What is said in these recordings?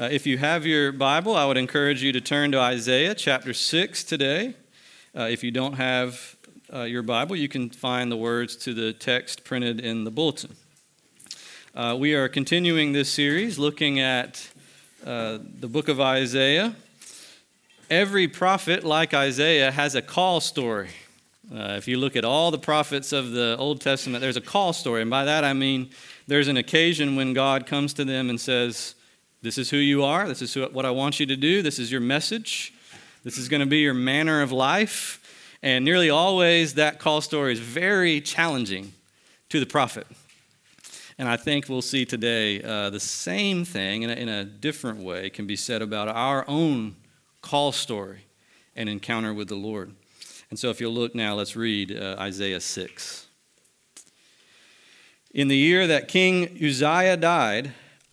Uh, if you have your Bible, I would encourage you to turn to Isaiah chapter 6 today. Uh, if you don't have uh, your Bible, you can find the words to the text printed in the bulletin. Uh, we are continuing this series looking at uh, the book of Isaiah. Every prophet, like Isaiah, has a call story. Uh, if you look at all the prophets of the Old Testament, there's a call story. And by that I mean there's an occasion when God comes to them and says, this is who you are. This is what I want you to do. This is your message. This is going to be your manner of life. And nearly always, that call story is very challenging to the prophet. And I think we'll see today uh, the same thing in a, in a different way can be said about our own call story and encounter with the Lord. And so, if you'll look now, let's read uh, Isaiah 6. In the year that King Uzziah died,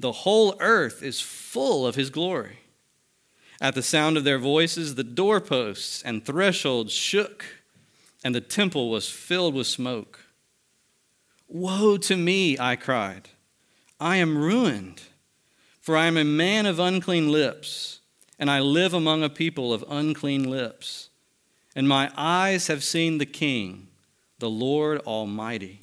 The whole earth is full of his glory. At the sound of their voices, the doorposts and thresholds shook, and the temple was filled with smoke. Woe to me, I cried. I am ruined, for I am a man of unclean lips, and I live among a people of unclean lips. And my eyes have seen the King, the Lord Almighty.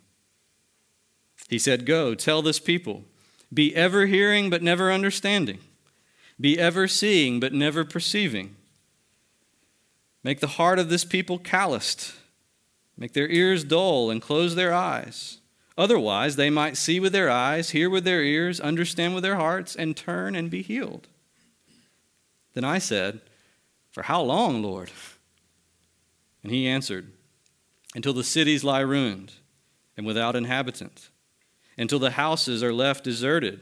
He said, Go, tell this people, be ever hearing but never understanding, be ever seeing but never perceiving. Make the heart of this people calloused, make their ears dull, and close their eyes. Otherwise, they might see with their eyes, hear with their ears, understand with their hearts, and turn and be healed. Then I said, For how long, Lord? And he answered, Until the cities lie ruined and without inhabitant until the houses are left deserted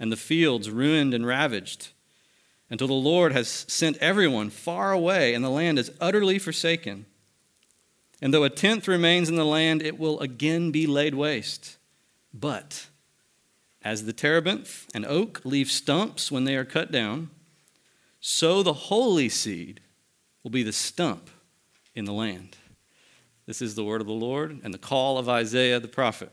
and the fields ruined and ravaged, until the Lord has sent everyone far away and the land is utterly forsaken. And though a tenth remains in the land, it will again be laid waste. But as the terebinth and oak leave stumps when they are cut down, so the holy seed will be the stump in the land. This is the word of the Lord and the call of Isaiah the prophet.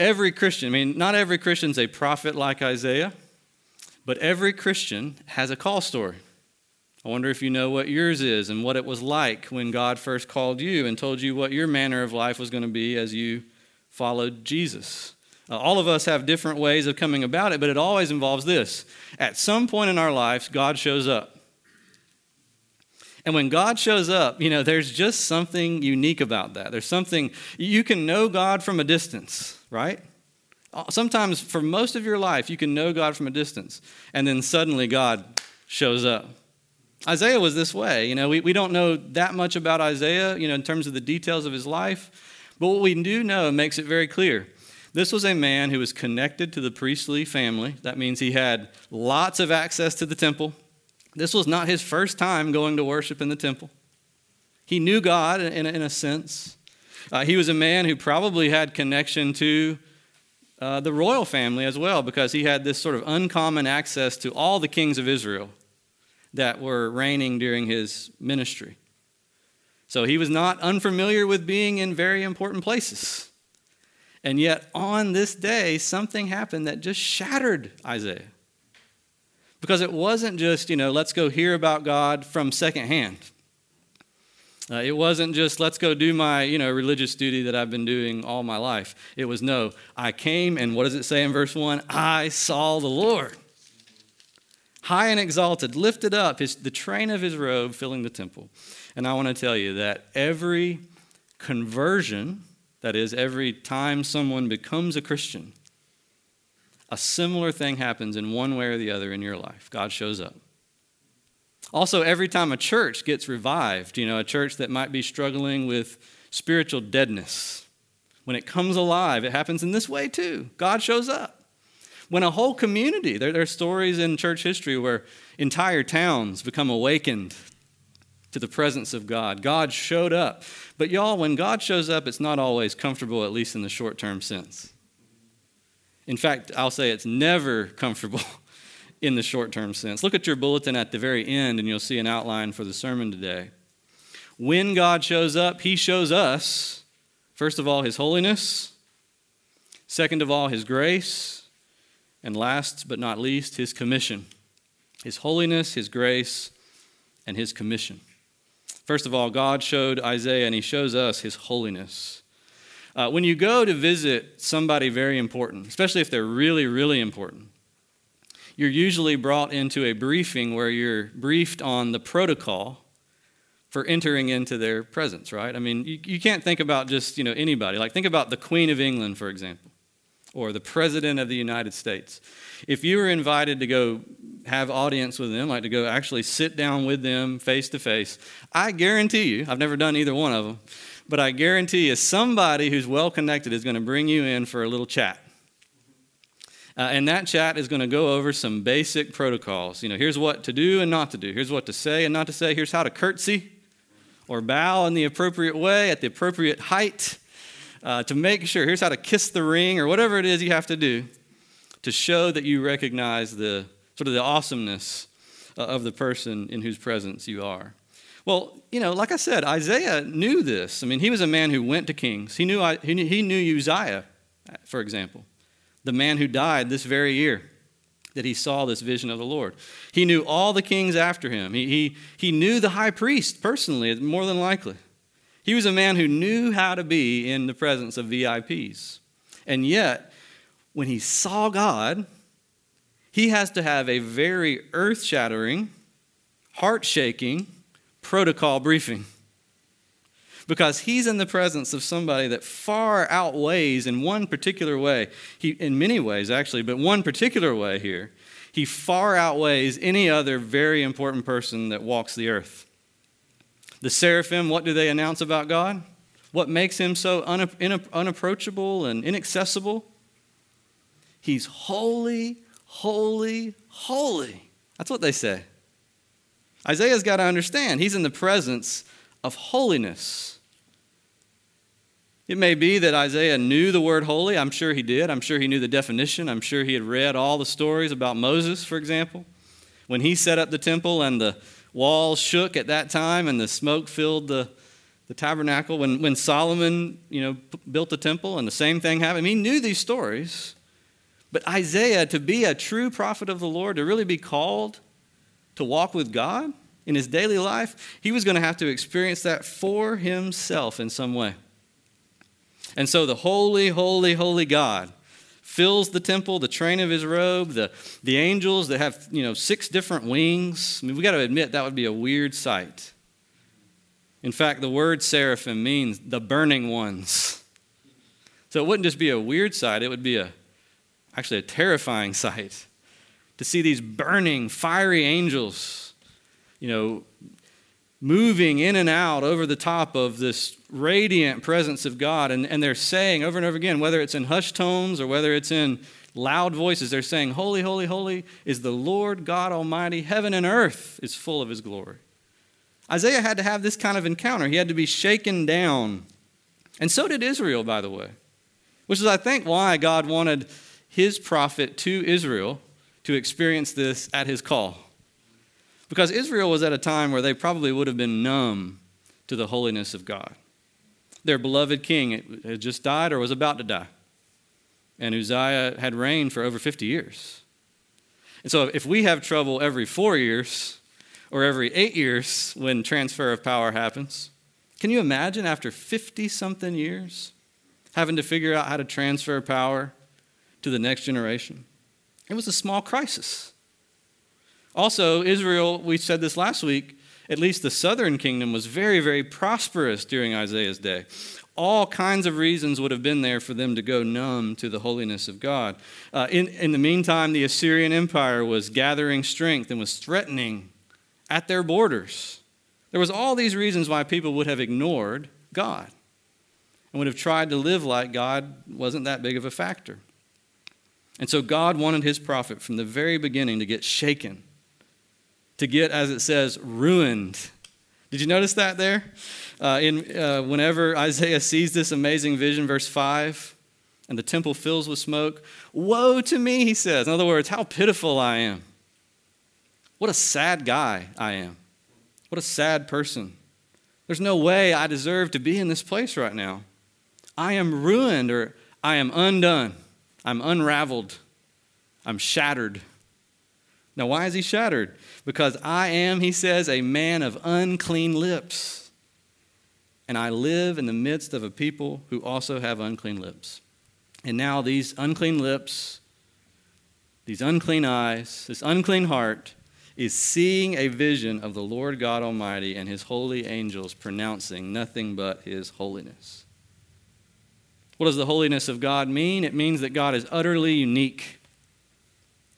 Every Christian, I mean, not every Christian's a prophet like Isaiah, but every Christian has a call story. I wonder if you know what yours is and what it was like when God first called you and told you what your manner of life was going to be as you followed Jesus. Uh, all of us have different ways of coming about it, but it always involves this. At some point in our lives, God shows up. And when God shows up, you know, there's just something unique about that. There's something, you can know God from a distance right? Uh, sometimes, for most of your life, you can know God from a distance, and then suddenly God shows up. Isaiah was this way. You know, we, we don't know that much about Isaiah, you know, in terms of the details of his life, but what we do know makes it very clear. This was a man who was connected to the priestly family. That means he had lots of access to the temple. This was not his first time going to worship in the temple. He knew God in a, in a sense. Uh, he was a man who probably had connection to uh, the royal family as well, because he had this sort of uncommon access to all the kings of Israel that were reigning during his ministry. So he was not unfamiliar with being in very important places. And yet, on this day, something happened that just shattered Isaiah. Because it wasn't just, you know, let's go hear about God from secondhand. Uh, it wasn't just let's go do my you know religious duty that I've been doing all my life. It was no, I came and what does it say in verse 1? I saw the Lord. high and exalted, lifted up, his, the train of his robe filling the temple. And I want to tell you that every conversion, that is, every time someone becomes a Christian, a similar thing happens in one way or the other in your life. God shows up. Also, every time a church gets revived, you know, a church that might be struggling with spiritual deadness, when it comes alive, it happens in this way too. God shows up. When a whole community, there, there are stories in church history where entire towns become awakened to the presence of God. God showed up. But y'all, when God shows up, it's not always comfortable, at least in the short term sense. In fact, I'll say it's never comfortable in the short term sense. Look at your bulletin at the very end, and you'll see an outline for the sermon today. When God shows up, He shows us, first of all, His holiness, second of all, His grace, and last but not least, His commission. His holiness, His grace, and His commission. First of all, God showed Isaiah, and He shows us His holiness. Uh, when you go to visit somebody very important, especially if they're really, really important, you're usually brought into a briefing where you're briefed on the protocol for entering into their presence, right? I mean, you, you can't think about just, you know, anybody. Like, think about the Queen of England, for example, or the President of the United States. If you were invited to go have audience with them, like to go actually sit down with them face to face, I guarantee you, I've never done either one of them, but I guarantee you somebody who's well connected is going to bring you in for a little chat. Uh, and that chat is going to go over some basic protocols. You know, here's what to do and not to do. Here's what to say and not to say. Here's how to curtsy or bow in the appropriate way at the appropriate height uh, to make sure. Here's how to kiss the ring or whatever it is you have to do to show that you recognize the sort of the awesomeness uh, of the person in whose presence you are. Well, you know, like I said, Isaiah knew this. I mean, he was a man who went to kings. He knew, he knew Uzziah, for example the man who died this very year that he saw this vision of the Lord. He knew all the kings after him. He, he, he knew the high priest personally, more than likely. He was a man who knew how to be in the presence of VIPs. And yet, when he saw God, he has to have a very earth shattering, heart shaking protocol briefing because he's in the presence of somebody that far outweighs in one particular way, he, in many ways actually, but one particular way here, he far outweighs any other very important person that walks the earth. The seraphim, what do they announce about God? What makes him so unapproachable and inaccessible? He's holy, holy, holy. That's what they say. Isaiah's got to understand he's in the presence of holiness. It may be that Isaiah knew the word holy. I'm sure he did. I'm sure he knew the definition. I'm sure he had read all the stories about Moses, for example. When he set up the temple and the walls shook at that time and the smoke filled the, the tabernacle. When, when Solomon you know, built the temple and the same thing happened, he knew these stories. But Isaiah, to be a true prophet of the Lord, to really be called to walk with God in his daily life, he was going to have to experience that for himself in some way. And so the holy, holy, holy God fills the temple, the train of his robe, the, the angels that have, you know, six different wings. I mean, we got to admit that would be a weird sight. In fact, the word seraphim means the burning ones. So it wouldn't just be a weird sight, it would be a actually a terrifying sight to see these burning, fiery angels, you know, moving in and out over the top of this radiant presence of God. And, and they're saying over and over again, whether it's in hushed tones or whether it's in loud voices, they're saying, Holy, holy, holy is the Lord God Almighty. Heaven and earth is full of his glory. Isaiah had to have this kind of encounter. He had to be shaken down. And so did Israel, by the way, which is, I think, why God wanted his prophet to Israel to experience this at his call. Because Israel was at a time where they probably would have been numb to the holiness of God. Their beloved king had just died or was about to die. And Uzziah had reigned for over 50 years. And so if we have trouble every four years or every eight years when transfer of power happens, can you imagine after 50 something years having to figure out how to transfer power to the next generation? It was a small crisis. Also, Israel, we said this last week, at least the southern kingdom was very, very prosperous during Isaiah's day. All kinds of reasons would have been there for them to go numb to the holiness of God. Uh, in, in the meantime, the Assyrian Empire was gathering strength and was threatening at their borders. There was all these reasons why people would have ignored God and would have tried to live like God wasn't that big of a factor. And so God wanted his prophet from the very beginning to get shaken, to get, as it says, ruined. Did you notice that there? Uh, in, uh, whenever Isaiah sees this amazing vision, verse 5, and the temple fills with smoke, woe to me, he says. In other words, how pitiful I am. What a sad guy I am. What a sad person. There's no way I deserve to be in this place right now. I am ruined or I am undone. I'm unraveled. I'm shattered. Now, why is he shattered? Because I am, he says, a man of unclean lips. And I live in the midst of a people who also have unclean lips. And now these unclean lips, these unclean eyes, this unclean heart is seeing a vision of the Lord God Almighty and his holy angels pronouncing nothing but his holiness. What does the holiness of God mean? It means that God is utterly unique.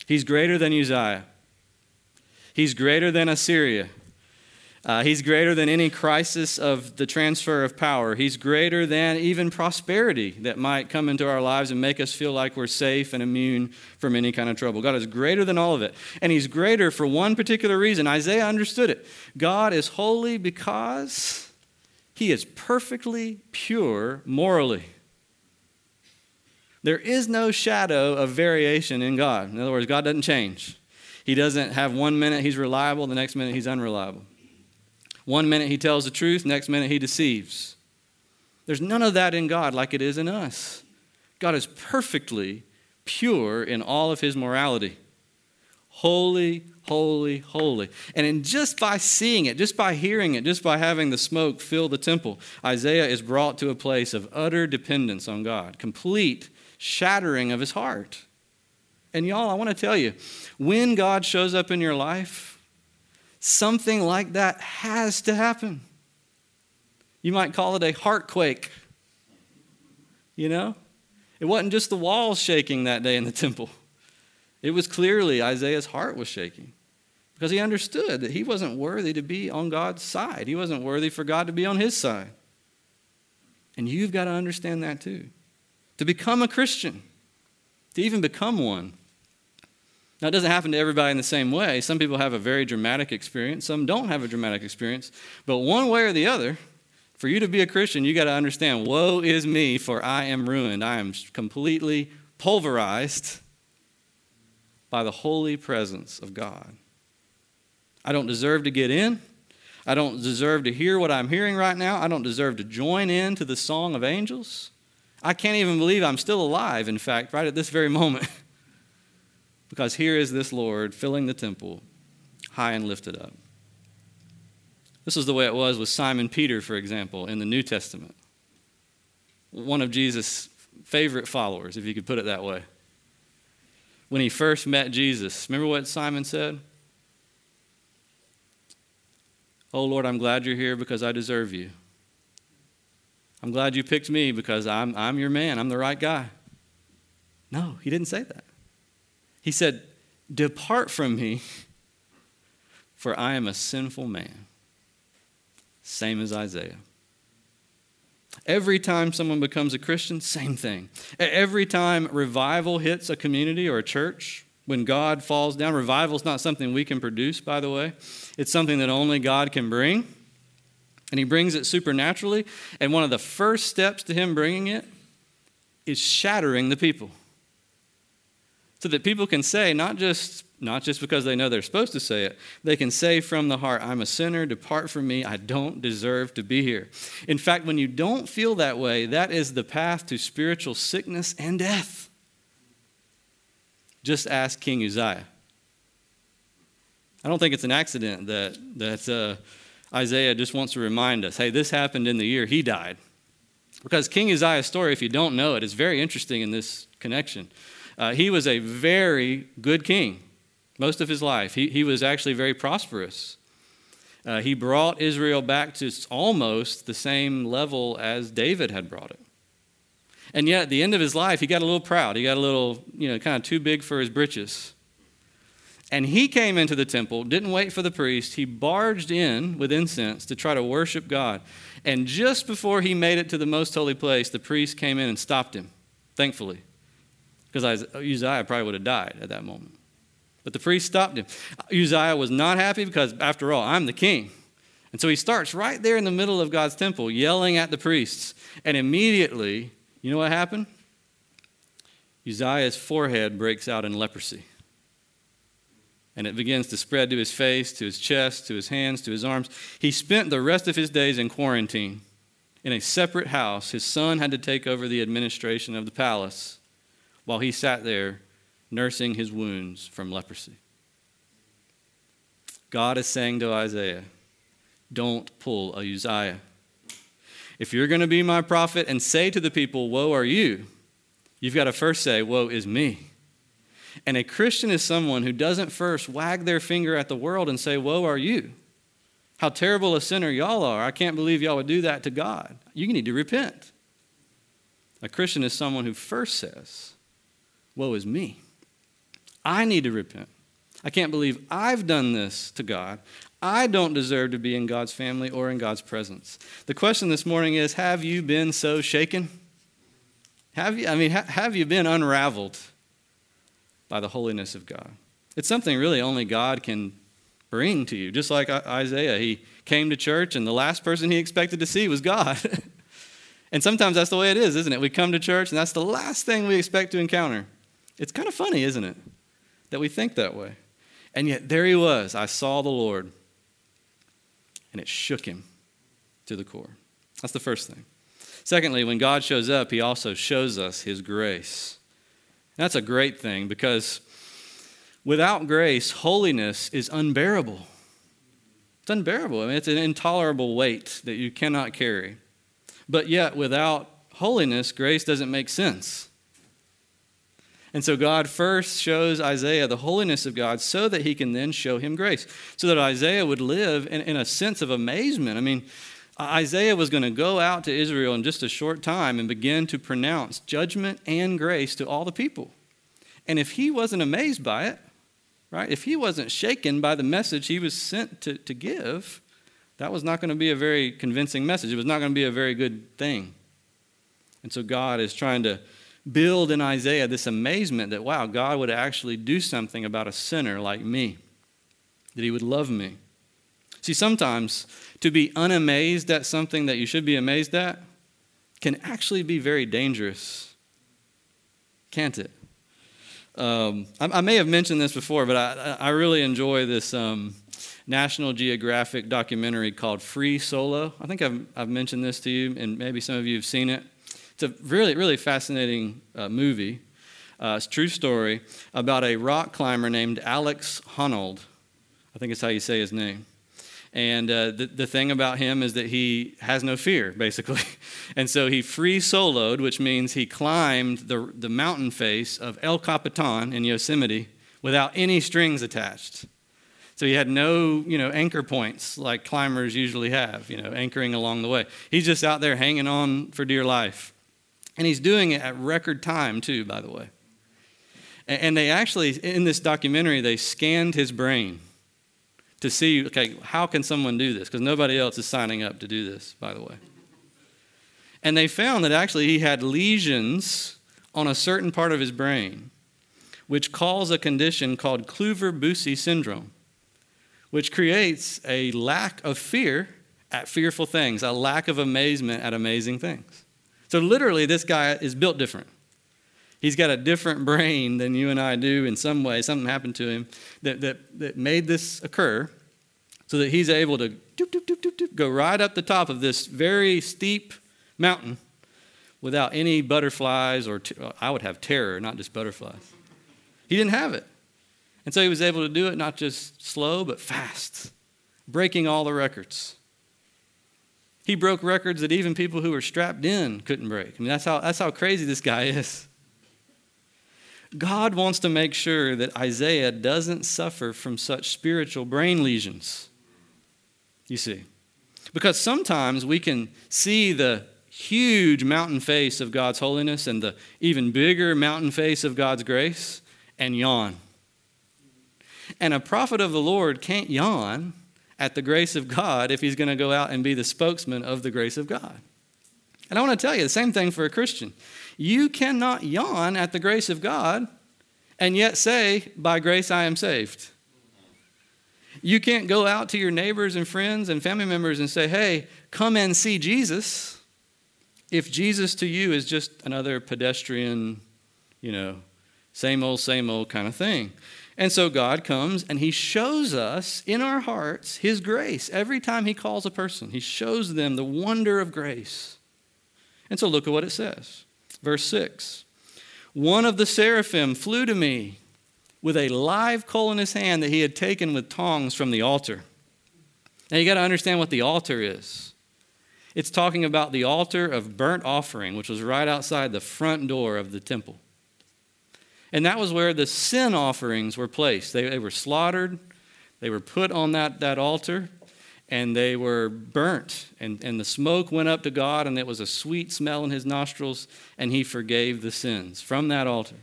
He's greater than Uzziah, He's greater than Assyria. Uh, he's greater than any crisis of the transfer of power. He's greater than even prosperity that might come into our lives and make us feel like we're safe and immune from any kind of trouble. God is greater than all of it. And He's greater for one particular reason. Isaiah understood it. God is holy because He is perfectly pure morally. There is no shadow of variation in God. In other words, God doesn't change. He doesn't have one minute he's reliable, the next minute he's unreliable. One minute he tells the truth, next minute he deceives. There's none of that in God like it is in us. God is perfectly pure in all of his morality. Holy, holy, holy. And in just by seeing it, just by hearing it, just by having the smoke fill the temple, Isaiah is brought to a place of utter dependence on God, complete shattering of his heart. And y'all, I want to tell you, when God shows up in your life, something like that has to happen. You might call it a heartquake. You know? It wasn't just the walls shaking that day in the temple. It was clearly Isaiah's heart was shaking because he understood that he wasn't worthy to be on God's side. He wasn't worthy for God to be on his side. And you've got to understand that too to become a Christian, to even become one. Now, it doesn't happen to everybody in the same way. Some people have a very dramatic experience, some don't have a dramatic experience. But one way or the other, for you to be a Christian, you got to understand woe is me, for I am ruined. I am completely pulverized by the holy presence of God. I don't deserve to get in. I don't deserve to hear what I'm hearing right now. I don't deserve to join in to the song of angels. I can't even believe I'm still alive, in fact, right at this very moment. because here is this Lord filling the temple, high and lifted up. This is the way it was with Simon Peter, for example, in the New Testament. One of Jesus' favorite followers, if you could put it that way. When he first met Jesus, remember what Simon said? Oh Lord, I'm glad you're here because I deserve you. I'm glad you picked me because I'm, I'm your man. I'm the right guy. No, he didn't say that. He said, Depart from me, for I am a sinful man. Same as Isaiah. Every time someone becomes a Christian, same thing. Every time revival hits a community or a church, when God falls down, revival is not something we can produce, by the way. It's something that only God can bring. And he brings it supernaturally. And one of the first steps to him bringing it is shattering the people. So that people can say, not just, not just because they know they're supposed to say it, they can say from the heart, I'm a sinner, depart from me, I don't deserve to be here. In fact, when you don't feel that way, that is the path to spiritual sickness and death. Just ask King Uzziah. I don't think it's an accident that, that uh, Isaiah just wants to remind us hey, this happened in the year he died. Because King Uzziah's story, if you don't know it, is very interesting in this connection. Uh, he was a very good king. most of his life. He, he was actually very prosperous. Uh, he brought Israel back to almost the same level as David had brought it. And yet, at the end of his life, he got a little proud. He got a little, you know, kind of too big for his britches. And he came into the temple, didn't wait for the priest. He barged in with incense to try to worship God. And just before he made it to the most holy place, the priest came in and stopped him, thankfully, because Uzziah probably would have died at that moment. But the priest stopped him. Uzziah was not happy because, after all, I'm the king. And so he starts right there in the middle of God's temple, yelling at the priests. And immediately, you know what happened? Uzziah's forehead breaks out in leprosy and it begins to spread to his face, to his chest, to his hands, to his arms. He spent the rest of his days in quarantine in a separate house. His son had to take over the administration of the palace while he sat there nursing his wounds from leprosy. God is saying to Isaiah, Don't pull a Uzziah. If you're going to be my prophet and say to the people, Woe are you, you've got to first say, Woe is me. And a Christian is someone who doesn't first wag their finger at the world and say, Woe are you. How terrible a sinner y'all are. I can't believe y'all would do that to God. You need to repent. A Christian is someone who first says, Woe is me. I need to repent. I can't believe I've done this to God. I don't deserve to be in God's family or in God's presence. The question this morning is Have you been so shaken? Have you, I mean, have you been unraveled? By the holiness of God. It's something really only God can bring to you. Just like Isaiah, he came to church and the last person he expected to see was God. and sometimes that's the way it is, isn't it? We come to church and that's the last thing we expect to encounter. It's kind of funny, isn't it? That we think that way. And yet there he was. I saw the Lord. And it shook him to the core. That's the first thing. Secondly, when God shows up, he also shows us his grace. That's a great thing because without grace, holiness is unbearable. It's unbearable. I mean, it's an intolerable weight that you cannot carry. But yet, without holiness, grace doesn't make sense. And so God first shows Isaiah the holiness of God so that he can then show him grace, so that Isaiah would live in, in a sense of amazement. I mean, Uh, Isaiah was going to go out to Israel in just a short time and begin to pronounce judgment and grace to all the people. And if he wasn't amazed by it, right, if he wasn't shaken by the message he was sent to, to give, that was not going to be a very convincing message. It was not going to be a very good thing. And so God is trying to build in Isaiah this amazement that, wow, God would actually do something about a sinner like me, that he would love me. See, sometimes to be unamazed at something that you should be amazed at can actually be very dangerous, can't it? Um, I, I, may have mentioned this before, but I, I really enjoy this um, National Geographic documentary called Free Solo. I think I've, I've mentioned this to you, and maybe some of you have seen it. It's a really, really fascinating uh, movie. Uh, it's a true story about a rock climber named Alex Honnold. I think it's how you say his name. And uh, the, the thing about him is that he has no fear, basically. and so he free soloed, which means he climbed the, the mountain face of El Capitan in Yosemite without any strings attached. So he had no, you know, anchor points like climbers usually have, you know, anchoring along the way. He's just out there hanging on for dear life. And he's doing it at record time, too, by the way. And they actually, in this documentary, they scanned his brain to see, okay, how can someone do this? Because nobody else is signing up to do this, by the way. And they found that actually he had lesions on a certain part of his brain, which cause a condition called Kluver-Bucy syndrome, which creates a lack of fear at fearful things, a lack of amazement at amazing things. So literally, this guy is built different. He's got a different brain than you and I do in some way. Something happened to him that, that, that made this occur so that he's able to doop, doop, doop, go right up the top of this very steep mountain without any butterflies or, I would have terror, not just butterflies. He didn't have it. And so he was able to do it not just slow, but fast, breaking all the records. He broke records that even people who were strapped in couldn't break. I mean, that's how, that's how crazy this guy is. God wants to make sure that Isaiah doesn't suffer from such spiritual brain lesions. You see. Because sometimes we can see the huge mountain face of God's holiness and the even bigger mountain face of God's grace and yawn. And a prophet of the Lord can't yawn at the grace of God if he's going to go out and be the spokesman of the grace of God. And I want to tell you the same thing for a Christian. You cannot yawn at the grace of God and yet say, By grace I am saved. You can't go out to your neighbors and friends and family members and say, Hey, come and see Jesus. If Jesus to you is just another pedestrian, you know, same old, same old kind of thing. And so God comes and He shows us in our hearts His grace. Every time He calls a person, He shows them the wonder of grace. And so look at what it says. Verse 6 One of the seraphim flew to me with a live coal in his hand that he had taken with tongs from the altar. Now you got to understand what the altar is. It's talking about the altar of burnt offering, which was right outside the front door of the temple. And that was where the sin offerings were placed. They, they were slaughtered, they were put on that, that altar, and they were burnt. And, and the smoke went up to God, and it was a sweet smell in his nostrils, and he forgave the sins from that altar.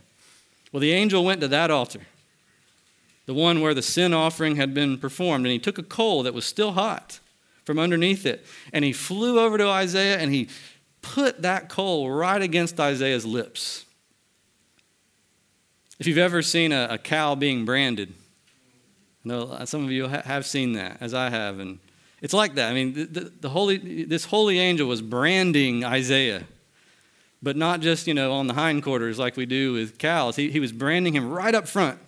Well, the angel went to that altar, the one where the sin offering had been performed, and he took a coal that was still hot from underneath it, and he flew over to Isaiah and he put that coal right against Isaiah's lips. If you've ever seen a, a cow being branded, I know some of you ha- have seen that, as I have, and it's like that. I mean, the, the, holy, this holy angel was branding Isaiah, but not just, you know, on the hindquarters like we do with cows. He, he was branding him right up front.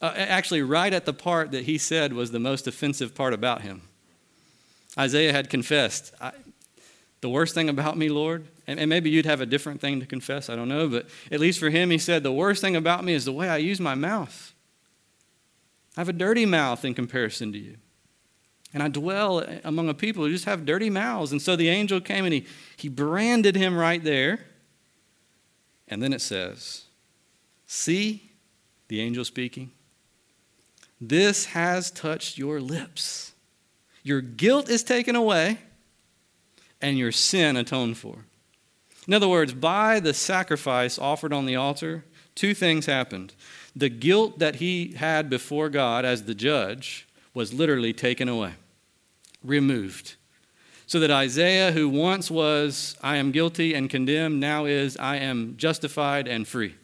Uh, actually, right at the part that he said was the most offensive part about him. Isaiah had confessed, the worst thing about me, Lord, and, and maybe you'd have a different thing to confess, I don't know, but at least for him, he said, The worst thing about me is the way I use my mouth. I have a dirty mouth in comparison to you. And I dwell among a people who just have dirty mouths. And so the angel came and he, he branded him right there. And then it says, See, the angel speaking, this has touched your lips. Your guilt is taken away and your sin atoned for. In other words, by the sacrifice offered on the altar, two things happened. The guilt that he had before God as the judge was literally taken away, removed. So that Isaiah, who once was, I am guilty and condemned, now is, I am justified and free.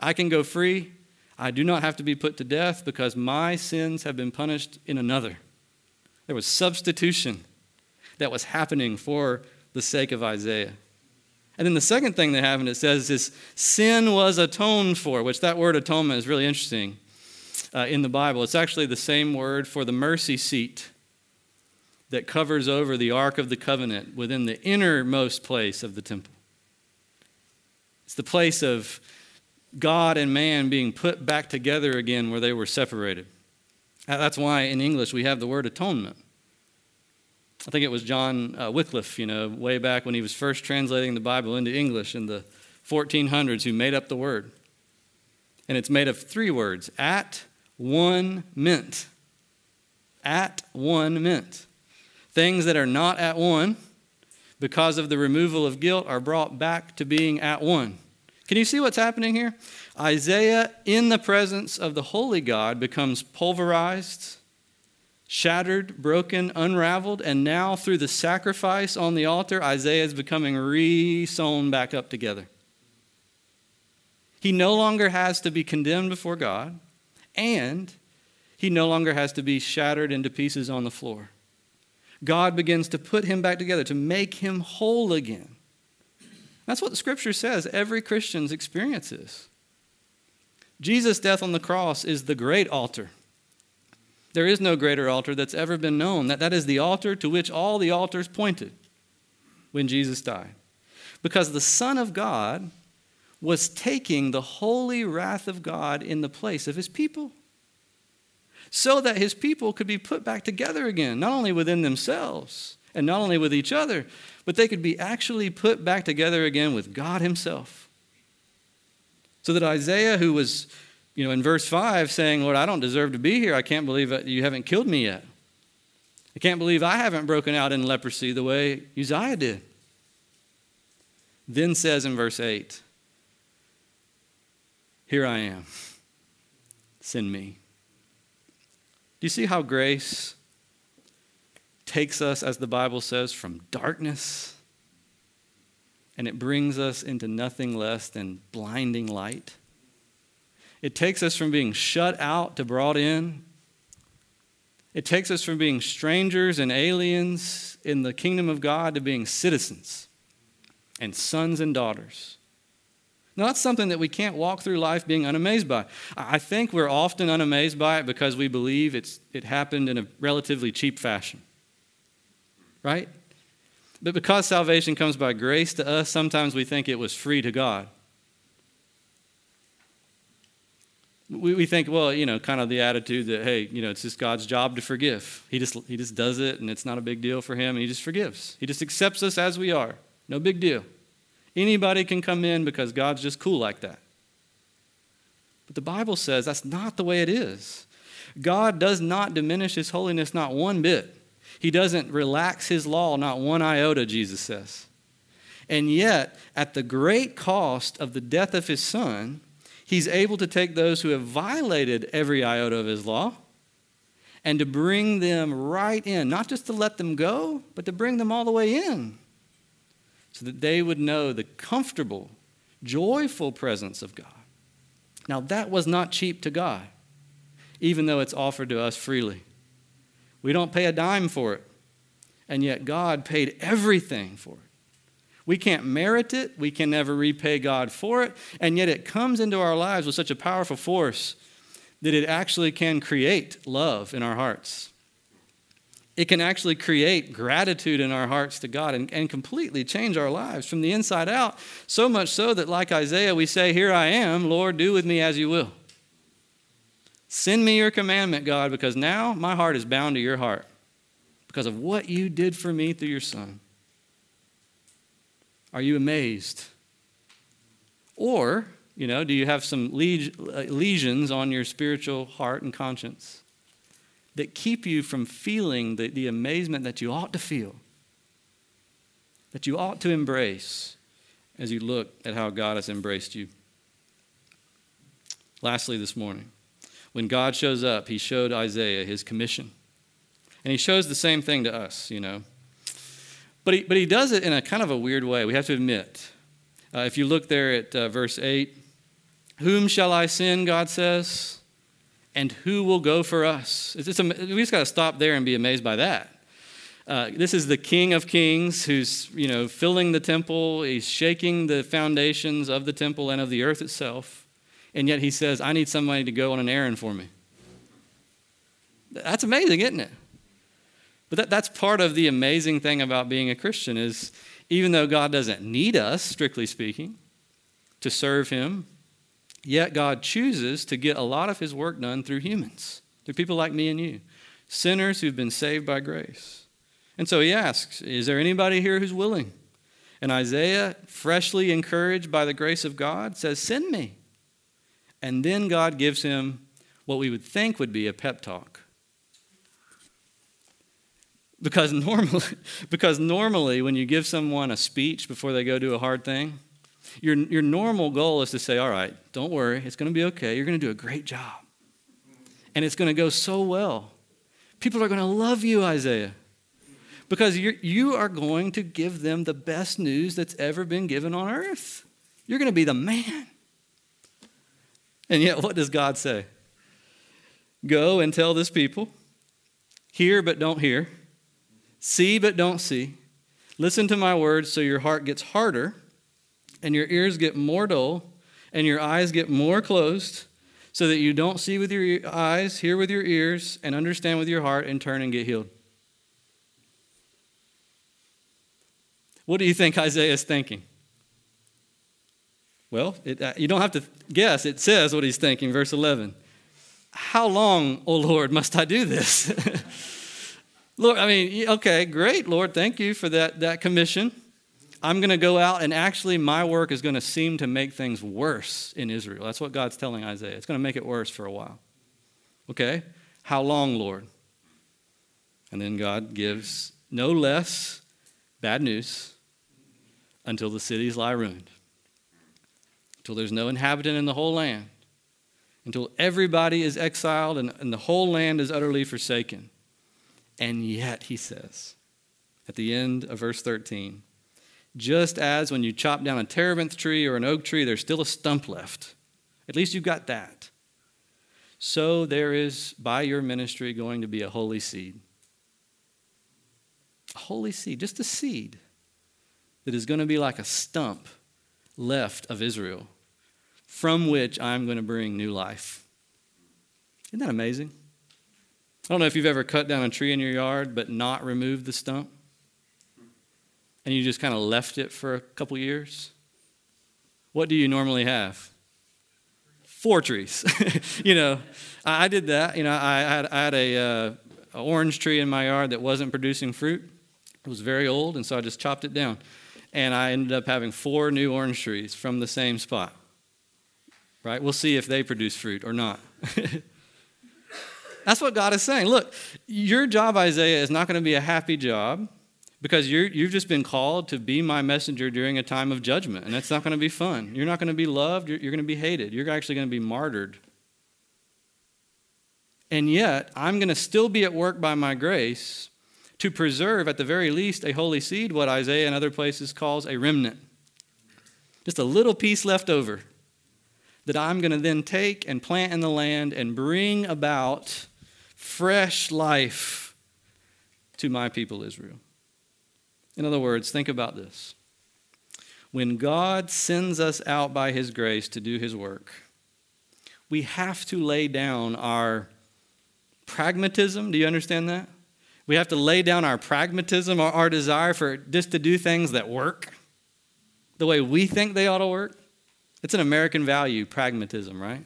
I can go free. I do not have to be put to death because my sins have been punished in another. There was substitution that was happening for the sake of Isaiah. And then the second thing that happened, it says, is sin was atoned for, which that word atonement is really interesting uh, in the Bible. It's actually the same word for the mercy seat that covers over the Ark of the Covenant within the innermost place of the temple. It's the place of God and man being put back together again where they were separated. That's why in English we have the word atonement. I think it was John uh, Wycliffe, you know, way back when he was first translating the Bible into English in the 1400s, who made up the word. And it's made of three words at one mint. At one mint. Things that are not at one, because of the removal of guilt, are brought back to being at one. Can you see what's happening here? Isaiah, in the presence of the holy God, becomes pulverized shattered, broken, unraveled, and now through the sacrifice on the altar, Isaiah is becoming re sewn back up together. He no longer has to be condemned before God, and he no longer has to be shattered into pieces on the floor. God begins to put him back together, to make him whole again. That's what the scripture says every Christian's experience is. Jesus' death on the cross is the great altar there is no greater altar that's ever been known. That, that is the altar to which all the altars pointed when Jesus died. Because the Son of God was taking the holy wrath of God in the place of his people. So that his people could be put back together again, not only within themselves and not only with each other, but they could be actually put back together again with God himself. So that Isaiah, who was, you know, in verse 5 saying, Lord, I don't deserve to be here. I can't believe that you haven't killed me yet. I can't believe I haven't broken out in leprosy the way Uzziah did. Then says in verse 8, Here I am. Send me. Do you see how grace takes us, as the Bible says, from darkness and it brings us into nothing less than blinding light? It takes us from being shut out to brought in. It takes us from being strangers and aliens in the kingdom of God to being citizens and sons and daughters. Now, that's something that we can't walk through life being unamazed by. I think we're often unamazed by it because we believe it's, it happened in a relatively cheap fashion. Right? But because salvation comes by grace to us, sometimes we think it was free to God. We, we think, well, you know, kind of the attitude that, hey, you know, it's just God's job to forgive. He just, he just does it and it's not a big deal for him and he just forgives. He just accepts us as we are. No big deal. Anybody can come in because God's just cool like that. But the Bible says that's not the way it is. God does not diminish his holiness not one bit. He doesn't relax his law not one iota, Jesus says. And yet, at the great cost of the death of his son, he's able to take those who have violated every iota of his law and to bring them right in, not just to let them go, but to bring them all the way in so that they would know the comfortable, joyful presence of God. Now, that was not cheap to God, even though it's offered to us freely. We don't pay a dime for it, and yet God paid everything for it. We can't merit it, we can never repay God for it, and yet it comes into our lives with such a powerful force that it actually can create love in our hearts it can actually create gratitude in our hearts to God and, and completely change our lives from the inside out. So much so that, like Isaiah, we say, Here I am, Lord, do with me as you will. Send me your commandment, God, because now my heart is bound to your heart because of what you did for me through your Son. Are you amazed? Or, you know, do you have some uh, lesions on your spiritual heart and conscience? That keep you from feeling the, the amazement that you ought to feel, that you ought to embrace as you look at how God has embraced you. Lastly, this morning, when God shows up, he showed Isaiah his commission. And he shows the same thing to us, you know. But he, but he does it in a kind of a weird way, we have to admit. Uh, if you look there at uh, verse 8, whom shall I send, God says? And who will go for us? It's, it's, we just got to stop there and be amazed by that. Uh, this is the King of Kings who's, you know, filling the temple. He's shaking the foundations of the temple and of the earth itself. And yet he says, I need somebody to go on an errand for me. That's amazing, isn't it? But that, that's part of the amazing thing about being a Christian is even though God doesn't need us, strictly speaking, to serve him, Yet God chooses to get a lot of his work done through humans, through people like me and you, sinners who've been saved by grace. And so he asks, Is there anybody here who's willing? And Isaiah, freshly encouraged by the grace of God, says, Send me. And then God gives him what we would think would be a pep talk. Because normally, because normally, when you give someone a speech before they go do a hard thing, your, your normal goal is to say, all right, don't worry, it's going to be okay. You're going to do a great job. And it's going to go so well. People are going to love you, Isaiah, because you're, you are going to give them the best news that's ever been given on earth. You're going to be the man. And yet, what does God say? Go and tell this people, hear but don't hear, see but don't see. Listen to my words so your heart gets harder and your ears get more dull, and your eyes get more closed, so that you don't see with your eyes, hear with your ears, and understand with your heart, and turn and get healed. What do you think Isaiah is thinking? Well, it, uh, you don't have to guess. It says what he's thinking, verse 11. How long, O Lord, must I do this? Lord, I mean, okay, great, Lord, thank you for that, that commission. I'm going to go out and actually my work is going to seem to make things worse in Israel. That's what God's telling Isaiah. It's going to make it worse for a while. Okay? How long, Lord? And then God gives no less bad news until the cities lie ruined, until there's no inhabitant in the whole land, until everybody is exiled and, and the whole land is utterly forsaken. And yet, he says at the end of verse 13, just as when you chop down a terebinth tree or an oak tree, there's still a stump left. At least you've got that. So there is, by your ministry, going to be a holy seed. A holy seed, just a seed that is going to be like a stump left of Israel, from which I'm going to bring new life. Isn't that amazing? I don't know if you've ever cut down a tree in your yard but not removed the stump and you just kind of left it for a couple years, what do you normally have? Four trees. you know, I did that. You know, I had, I had a, uh, a orange tree in my yard that wasn't producing fruit. It was very old, and so I just chopped it down. And I ended up having four new orange trees from the same spot. Right? We'll see if they produce fruit or not. That's what God is saying. Look, your job, Isaiah, is not going to be a happy job because you you've just been called to be my messenger during a time of judgment, and that's not going to be fun. You're not going to be loved, you're, you're going to be hated, you're actually going to be martyred. And yet, I'm going to still be at work by my grace to preserve, at the very least, a holy seed, what Isaiah and other places calls a remnant. Just a little piece left over that I'm going to then take and plant in the land and bring about fresh life to my people Israel. In other words, think about this. When God sends us out by His grace to do His work, we have to lay down our pragmatism. Do you understand that? We have to lay down our pragmatism, our, desire for just to do things that work the way we think they ought to work. It's an American value, pragmatism, right?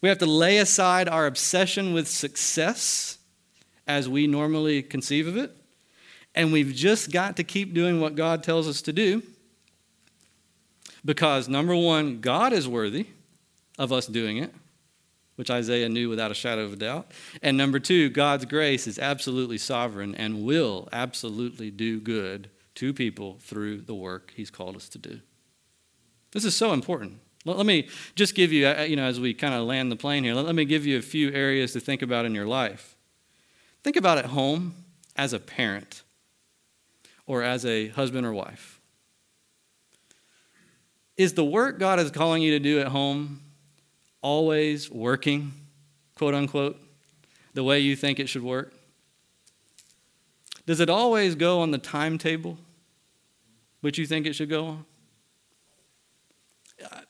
We have to lay aside our obsession with success as we normally conceive of it and we've just got to keep doing what God tells us to do because, number one, God is worthy of us doing it, which Isaiah knew without a shadow of a doubt. And number two, God's grace is absolutely sovereign and will absolutely do good to people through the work He's called us to do. This is so important. Let me just give you, uh, you know, as we kind of land the plane here, let me give you a few areas to think about in your life. Think about at home as a parent or as a husband or wife? Is the work God is calling you to do at home always working, quote unquote, the way you think it should work? Does it always go on the timetable which you think it should go on?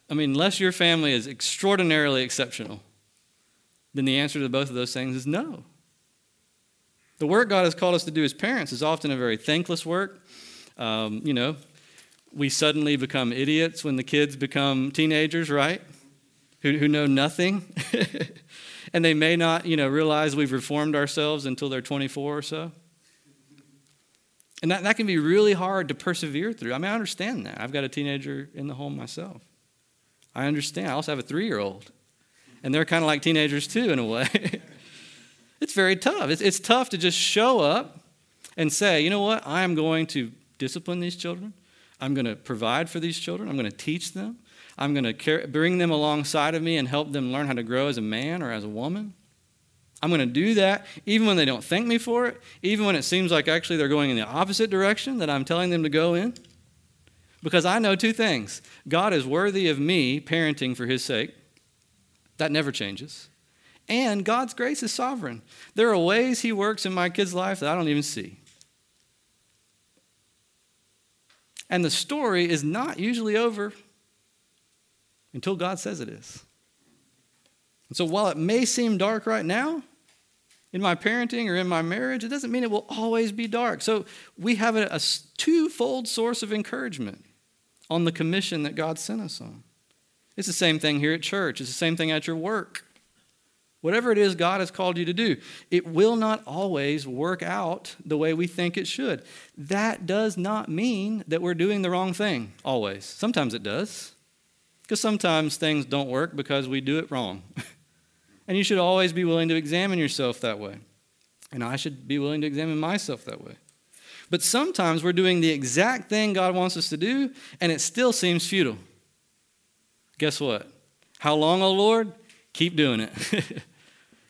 I mean, unless your family is extraordinarily exceptional, then the answer to both of those things is no. The work God has called us to do as parents is often a very thankless work. Um, you know, we suddenly become idiots when the kids become teenagers, right? Who, who know nothing. and they may not, you know, realize we've reformed ourselves until they're 24 or so. And that, that can be really hard to persevere through. I mean, I understand that. I've got a teenager in the home myself. I understand. I also have a three year old. And they're kind of like teenagers too, in a way. It's very tough. It's, it's tough to just show up and say, you know what, I am going to discipline these children. I'm going to provide for these children. I'm going to teach them. I'm going to bring them alongside of me and help them learn how to grow as a man or as a woman. I'm going to do that even when they don't thank me for it, even when it seems like actually they're going in the opposite direction that I'm telling them to go in. Because I know two things God is worthy of me parenting for his sake. That never changes. And God's grace is sovereign. There are ways He works in my kid's life that I don't even see. And the story is not usually over until God says it is. And so while it may seem dark right now, in my parenting or in my marriage, it doesn't mean it will always be dark. So we have a, a twofold source of encouragement on the commission that God sent us on. It's the same thing here at church, it's the same thing at your work. Whatever it is God has called you to do, it will not always work out the way we think it should. That does not mean that we're doing the wrong thing always. Sometimes it does. Because sometimes things don't work because we do it wrong. and you should always be willing to examine yourself that way. And I should be willing to examine myself that way. But sometimes we're doing the exact thing God wants us to do, and it still seems futile. Guess what? How long, oh Lord? Keep doing it.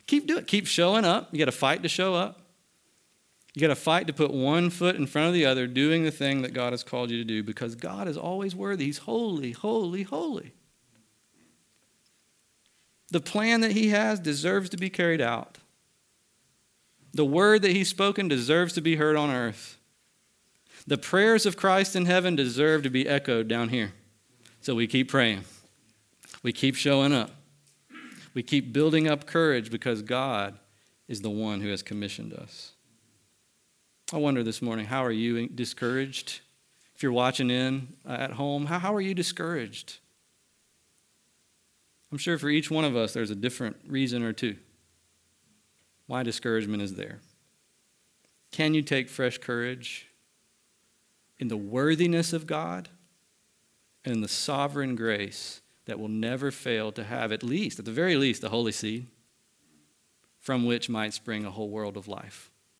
Keep doing it. Keep showing up. You got to fight to show up. You got to fight to put one foot in front of the other, doing the thing that God has called you to do because God is always worthy. He's holy, holy, holy. The plan that He has deserves to be carried out. The word that He's spoken deserves to be heard on earth. The prayers of Christ in heaven deserve to be echoed down here. So we keep praying, we keep showing up. We keep building up courage because God is the one who has commissioned us. I wonder this morning, how are you discouraged? If you're watching in uh, at home, how, how are you discouraged? I'm sure for each one of us, there's a different reason or two why discouragement is there. Can you take fresh courage in the worthiness of God and in the sovereign grace that will never fail to have at least, at the very least, a holy seed from which might spring a whole world of life.